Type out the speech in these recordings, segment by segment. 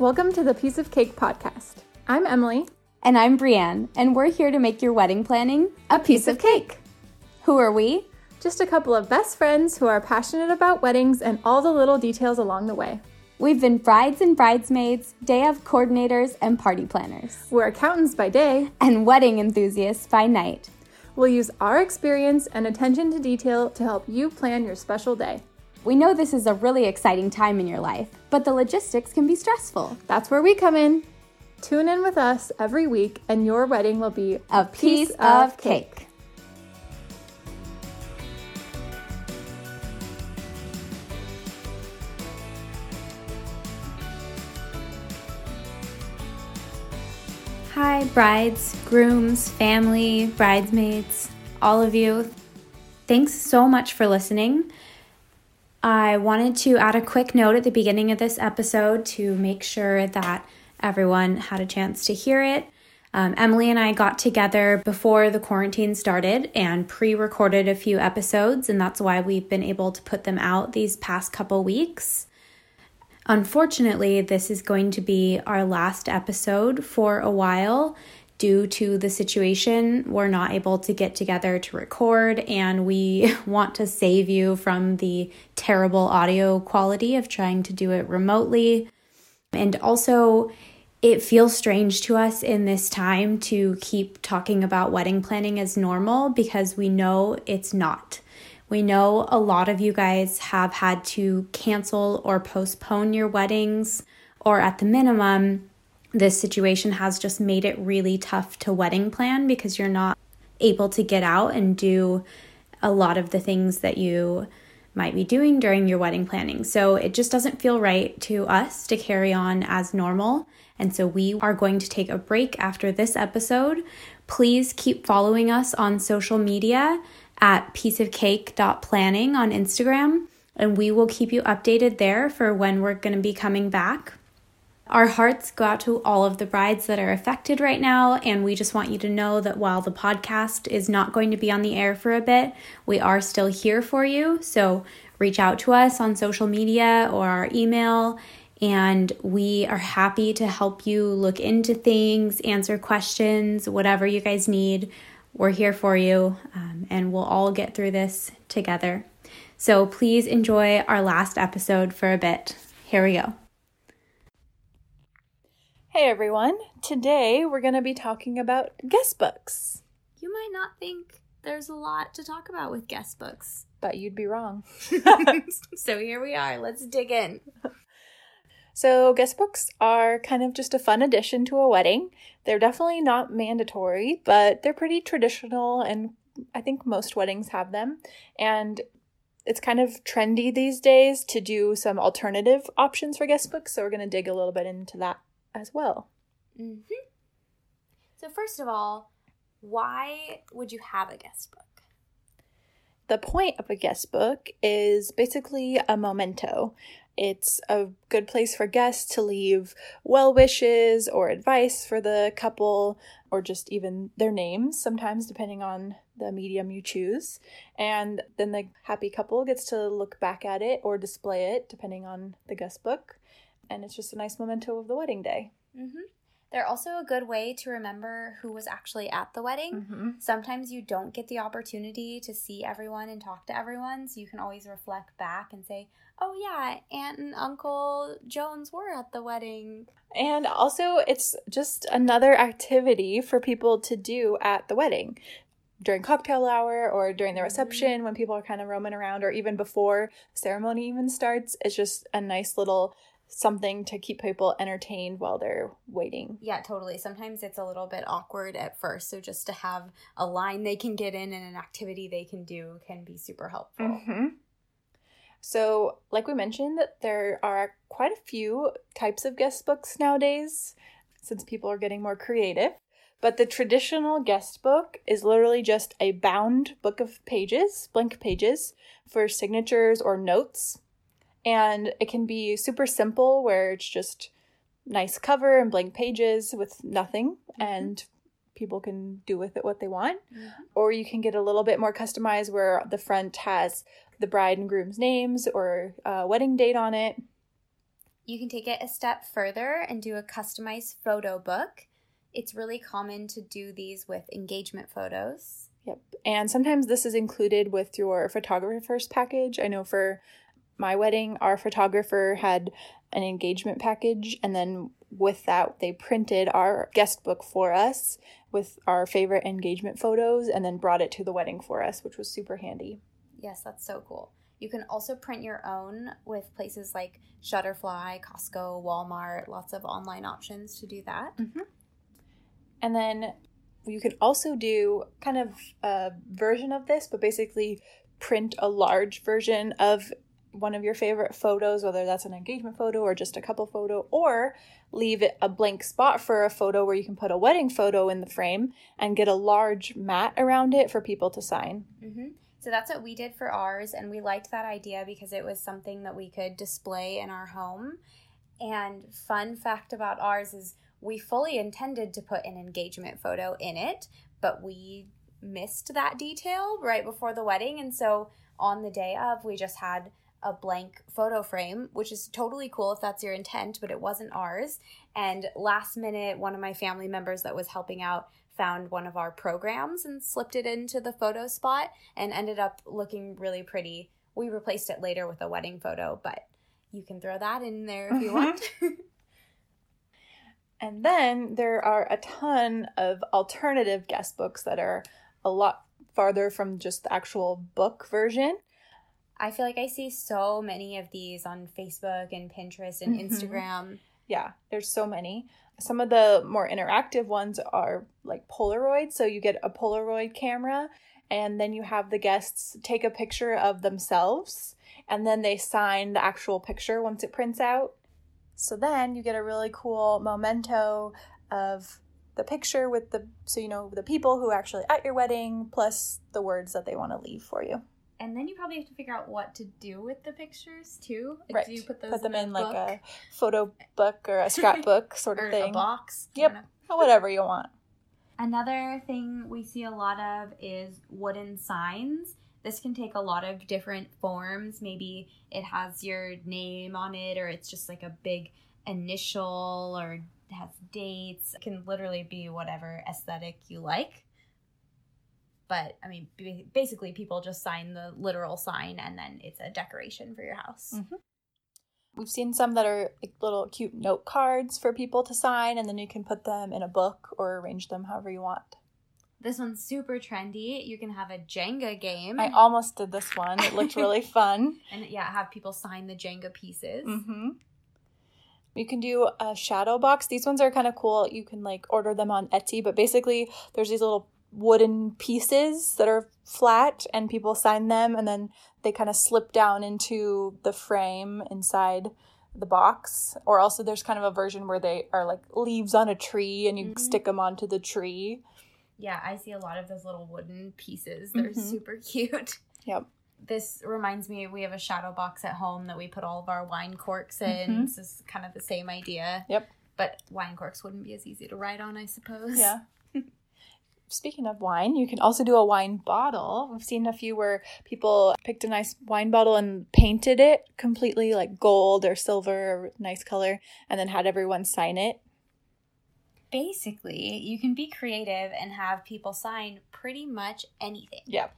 Welcome to the Piece of Cake podcast. I'm Emily. And I'm Brienne, and we're here to make your wedding planning a piece of cake. Who are we? Just a couple of best friends who are passionate about weddings and all the little details along the way. We've been brides and bridesmaids, day of coordinators, and party planners. We're accountants by day and wedding enthusiasts by night. We'll use our experience and attention to detail to help you plan your special day. We know this is a really exciting time in your life, but the logistics can be stressful. That's where we come in. Tune in with us every week, and your wedding will be a piece, piece of cake. Hi, brides, grooms, family, bridesmaids, all of you. Thanks so much for listening. I wanted to add a quick note at the beginning of this episode to make sure that everyone had a chance to hear it. Um, Emily and I got together before the quarantine started and pre recorded a few episodes, and that's why we've been able to put them out these past couple weeks. Unfortunately, this is going to be our last episode for a while due to the situation, we're not able to get together to record, and we want to save you from the terrible audio quality of trying to do it remotely. And also, it feels strange to us in this time to keep talking about wedding planning as normal because we know it's not. We know a lot of you guys have had to cancel or postpone your weddings, or at the minimum, this situation has just made it really tough to wedding plan because you're not able to get out and do a lot of the things that you might be doing during your wedding planning. So it just doesn't feel right to us to carry on as normal. And so we are going to take a break after this episode. Please keep following us on social media at pieceofcake.planning on Instagram, and we will keep you updated there for when we're going to be coming back. Our hearts go out to all of the brides that are affected right now, and we just want you to know that while the podcast is not going to be on the air for a bit, we are still here for you. So reach out to us on social media or our email, and we are happy to help you look into things, answer questions, whatever you guys need. We're here for you, um, and we'll all get through this together. So please enjoy our last episode for a bit. Here we go. Hey everyone, today we're going to be talking about guest books. You might not think there's a lot to talk about with guest books, but you'd be wrong. so here we are, let's dig in. So, guest books are kind of just a fun addition to a wedding. They're definitely not mandatory, but they're pretty traditional, and I think most weddings have them. And it's kind of trendy these days to do some alternative options for guest books, so we're going to dig a little bit into that as well. Mm-hmm. So, first of all, why would you have a guest book? The point of a guest book is basically a memento. It's a good place for guests to leave well wishes or advice for the couple, or just even their names, sometimes depending on the medium you choose. And then the happy couple gets to look back at it or display it, depending on the guest book and it's just a nice memento of the wedding day. Mm-hmm. They're also a good way to remember who was actually at the wedding. Mm-hmm. Sometimes you don't get the opportunity to see everyone and talk to everyone, so you can always reflect back and say, oh, yeah, Aunt and Uncle Jones were at the wedding. And also, it's just another activity for people to do at the wedding during cocktail hour or during the mm-hmm. reception mm-hmm. when people are kind of roaming around or even before ceremony even starts. It's just a nice little something to keep people entertained while they're waiting. Yeah, totally. Sometimes it's a little bit awkward at first. So just to have a line they can get in and an activity they can do can be super helpful. Mm-hmm. So, like we mentioned, there are quite a few types of guest books nowadays since people are getting more creative. But the traditional guest book is literally just a bound book of pages, blank pages, for signatures or notes and it can be super simple where it's just nice cover and blank pages with nothing mm-hmm. and people can do with it what they want. Mm-hmm. Or you can get a little bit more customized where the front has the bride and groom's names or a wedding date on it. You can take it a step further and do a customized photo book. It's really common to do these with engagement photos. Yep. And sometimes this is included with your photographer's package. I know for my wedding, our photographer had an engagement package, and then with that, they printed our guest book for us with our favorite engagement photos and then brought it to the wedding for us, which was super handy. Yes, that's so cool. You can also print your own with places like Shutterfly, Costco, Walmart, lots of online options to do that. Mm-hmm. And then you can also do kind of a version of this, but basically print a large version of one of your favorite photos, whether that's an engagement photo or just a couple photo, or leave a blank spot for a photo where you can put a wedding photo in the frame and get a large mat around it for people to sign. Mm-hmm. So that's what we did for ours, and we liked that idea because it was something that we could display in our home. And fun fact about ours is we fully intended to put an engagement photo in it, but we missed that detail right before the wedding. And so on the day of, we just had a blank photo frame, which is totally cool if that's your intent, but it wasn't ours. And last minute, one of my family members that was helping out found one of our programs and slipped it into the photo spot and ended up looking really pretty. We replaced it later with a wedding photo, but you can throw that in there if you want. and then there are a ton of alternative guest books that are a lot farther from just the actual book version. I feel like I see so many of these on Facebook and Pinterest and mm-hmm. Instagram. Yeah, there's so many. Some of the more interactive ones are like Polaroid. So you get a Polaroid camera and then you have the guests take a picture of themselves and then they sign the actual picture once it prints out. So then you get a really cool memento of the picture with the so you know the people who are actually at your wedding plus the words that they want to leave for you and then you probably have to figure out what to do with the pictures too. Like, right. Do you put those put them in, in like a photo book or a scrapbook sort of thing? A box. Yep. Whatever you want. Another thing we see a lot of is wooden signs. This can take a lot of different forms. Maybe it has your name on it, or it's just like a big initial, or has dates. It can literally be whatever aesthetic you like but I mean, basically, people just sign the literal sign and then it's a decoration for your house. Mm-hmm. We've seen some that are like little cute note cards for people to sign, and then you can put them in a book or arrange them however you want. This one's super trendy. You can have a Jenga game. I almost did this one. It looked really fun. and yeah, have people sign the Jenga pieces. Mm-hmm. You can do a shadow box. These ones are kind of cool. You can like order them on Etsy, but basically there's these little wooden pieces that are flat and people sign them and then they kind of slip down into the frame inside the box. Or also there's kind of a version where they are like leaves on a tree and you mm-hmm. stick them onto the tree. Yeah i see a lot of those little wooden pieces. They're mm-hmm. super cute. Yep. This reminds me we have a shadow box at home that we put all of our wine corks in. Mm-hmm. this is kind of the same idea. Yep. But wine corks wouldn't be as easy to write on i suppose. Yeah speaking of wine, you can also do a wine bottle. We've seen a few where people picked a nice wine bottle and painted it completely like gold or silver or nice color and then had everyone sign it. Basically, you can be creative and have people sign pretty much anything. Yeah.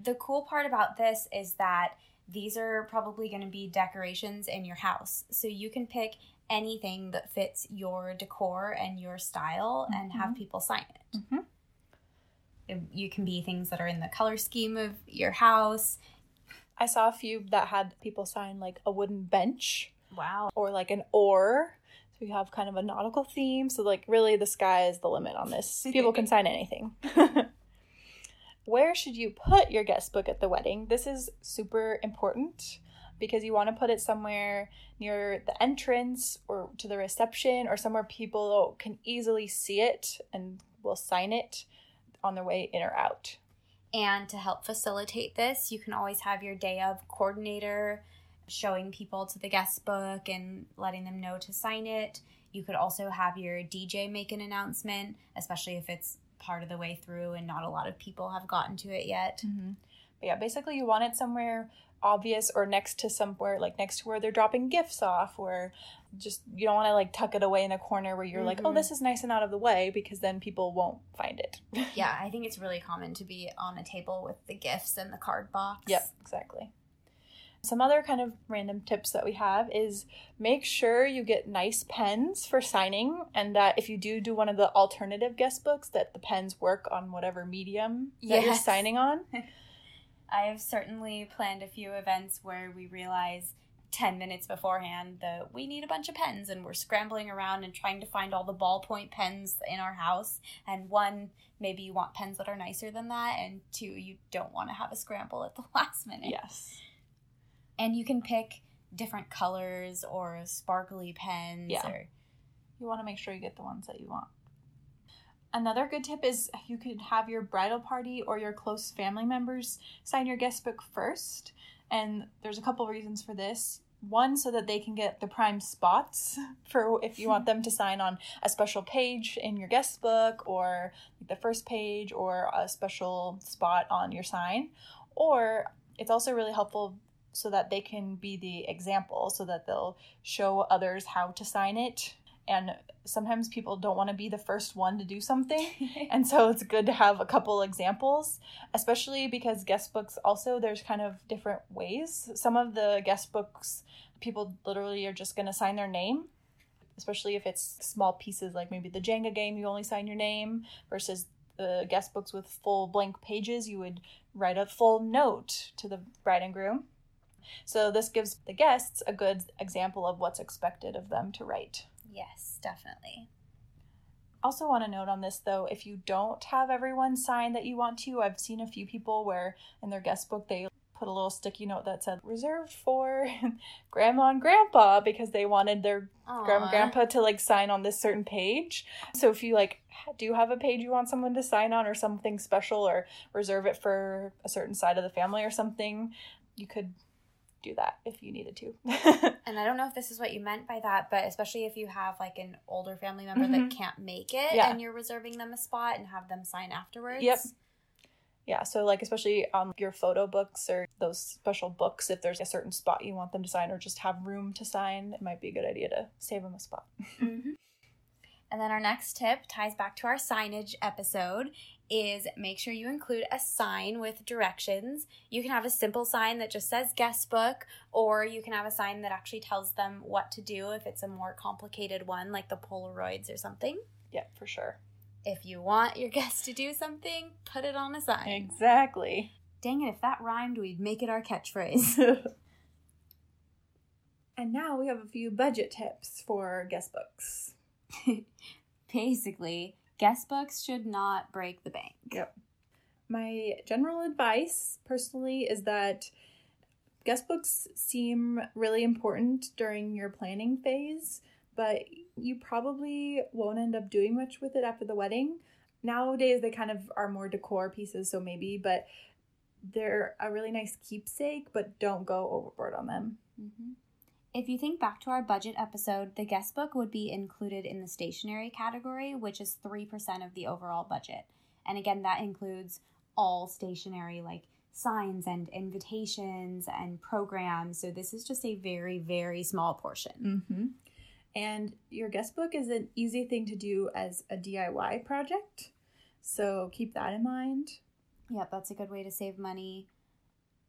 The cool part about this is that these are probably going to be decorations in your house. So you can pick anything that fits your decor and your style mm-hmm. and have mm-hmm. people sign it. Mm-hmm you can be things that are in the color scheme of your house. I saw a few that had people sign like a wooden bench. Wow. Or like an oar. So you have kind of a nautical theme. So like really the sky is the limit on this. People can sign anything. Where should you put your guest book at the wedding? This is super important because you want to put it somewhere near the entrance or to the reception or somewhere people can easily see it and will sign it on their way in or out. And to help facilitate this, you can always have your day of coordinator showing people to the guest book and letting them know to sign it. You could also have your DJ make an announcement, especially if it's part of the way through and not a lot of people have gotten to it yet. Mm-hmm. But yeah, basically you want it somewhere obvious or next to somewhere like next to where they're dropping gifts off or just you don't want to like tuck it away in a corner where you're like oh Mhm. this is nice and out of the way because then people won't find it Yeah, I think it's really common to be on a table with the gifts and the card box. Yep, exactly. Some other kind of random tips that we have is make sure you get nice pens for signing, and that if you do do one of the alternative guest books, that the pens work on whatever medium that you're signing on. I have certainly planned a few events where we realize 10 minutes beforehand that we need a bunch of pens and we're scrambling around and trying to find all the ballpoint pens in our house. And one, maybe you want pens that are nicer than that, and two, you don't want to have a scramble at the last minute. Yes. And you can pick different colors or sparkly pens Yeah. or You want to make sure you get the ones that you want. Another good tip is you could have your bridal party or your close family members sign your guest book first. And there's a couple reasons for this. One, so that they can get the prime spots for if you want them to sign on a special page in your guest book or the first page or a special spot on your sign. Or it's also really helpful so that they can be the example so that they'll show others how to sign it. And sometimes people don't want to be the first one to do something. And so it's good to have a couple examples, especially because guest books also there's kind of different ways. Some of the guest books people literally are just going to sign their name, especially if it's small pieces like maybe the Jenga game you only sign your name versus the guest books with full blank pages you would write a full note to the bride and groom. So this gives the guests a good example of what's expected of them to write. Yes, definitely. Also, want to note on this though, if you don't have everyone sign that you want to, I've seen a few people where in their guest book they put a little sticky note that said reserved for grandma and grandpa because they wanted their grandma and grandpa to like sign on this certain page. So if you like do have a page you want someone to sign on or something special or reserve it for a certain side of the family or something, you could do that if you needed to. And I don't know if this is what you meant by that, but especially if you have like an older family member Mhm. that can't make it Yeah. and you're reserving them a spot and have them sign afterwards. Yep. Yeah, so like especially on your photo books or those special books, if there's a certain spot you want them to sign or just have room to sign, it might be a good idea to save them a spot. hmm And then our next tip ties back to our signage episode is make sure you include a sign with directions. You can have a simple sign that just says guest book, or you can have a sign that actually tells them what to do if it's a more complicated one, like the Polaroids or something. Yeah, for sure. If you want your guests to do something, put it on a sign. Exactly. Dang it, if that rhymed, we'd make it our catchphrase. and now we have a few budget tips for guest books. Basically, guest books should not break the bank. Yep. My general advice personally is that guest books seem really important during your planning phase, but you probably won't end up doing much with it after the wedding. Nowadays, they kind of are more decor pieces, so maybe, but they're a really nice keepsake, but don't go overboard on them. Mm-hmm. If you think back to our budget episode, the guest book would be included in the stationery category, which is 3% of the overall budget. And again, that includes all stationery like signs and invitations and programs. So this is just a very, very small portion. Mm-hmm. And your guest book is an easy thing to do as a DIY project, so keep that in mind. Yep, that's a good way to save money.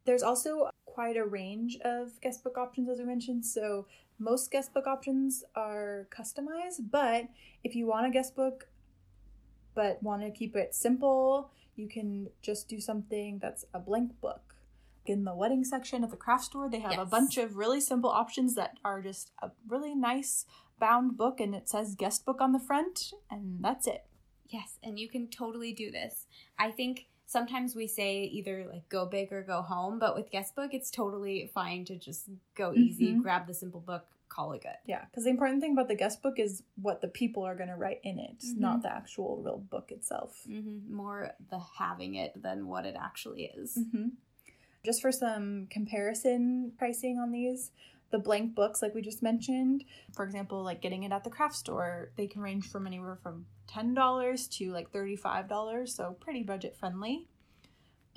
There's also quite a range of guest book options, as we mentioned. So, most guest book options are customized, but if you want a guest book but want to keep it simple, you can just do something that's a blank book. In the wedding section at the craft store, they have a bunch of really simple options that are just a really nice bound book, and it says guest book on the front, and that's it. Yes, and you can totally do this. I think sometimes we say either like go big or go home, but with guest book, it's totally fine to just go easy, Mhm. grab the simple book, call it good. Yeah, because the important thing about the guest book is what the people are going to write in it, Mhm. not the actual real book itself. hmm More the having it than what it actually is. hmm Just for some comparison pricing on these, the blank books, like we just mentioned, for example, like getting it at the craft store, they can range from anywhere from $10 to like $35, so pretty budget friendly.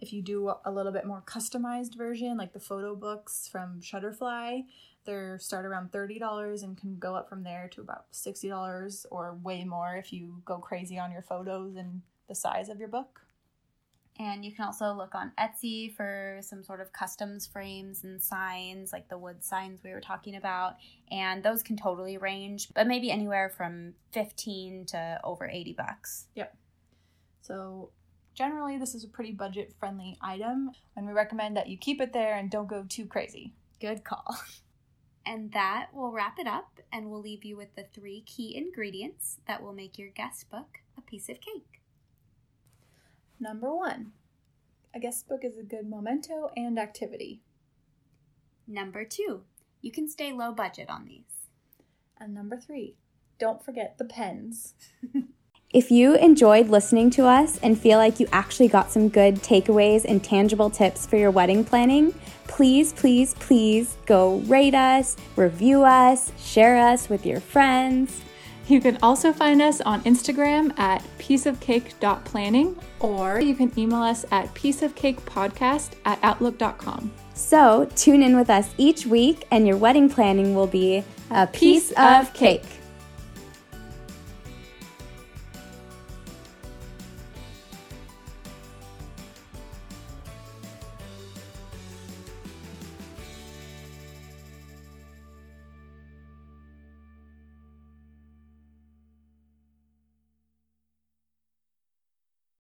If you do a little bit more customized version, like the photo books from Shutterfly, they start around $30 and can go up from there to about $60 or way more if you go crazy on your photos and the size of your book. And you can also look on Etsy for some sort of customs frames and signs, like the wood signs we were talking about. And those can totally range, but maybe anywhere from 15 to over 80 bucks. Yep. So generally, this is a pretty budget friendly item, and we recommend that you keep it there and don't go too crazy. Good call. And that will wrap it up, and we'll leave you with the three key ingredients that will make your guest book a piece of cake. Number one, a guest book is a good memento and activity. Number two, you can stay low budget on these. And number three, don't forget the pens. If you enjoyed listening to us and feel like you actually got some good takeaways and tangible tips for your wedding planning, please, please, please go rate us, review us, share us with your friends. You can also find us on Instagram at pieceofcake.planning or you can email us at pieceofcakepodcast at outlook.com. So tune in with us each week and your wedding planning will be a piece, piece of cake. cake.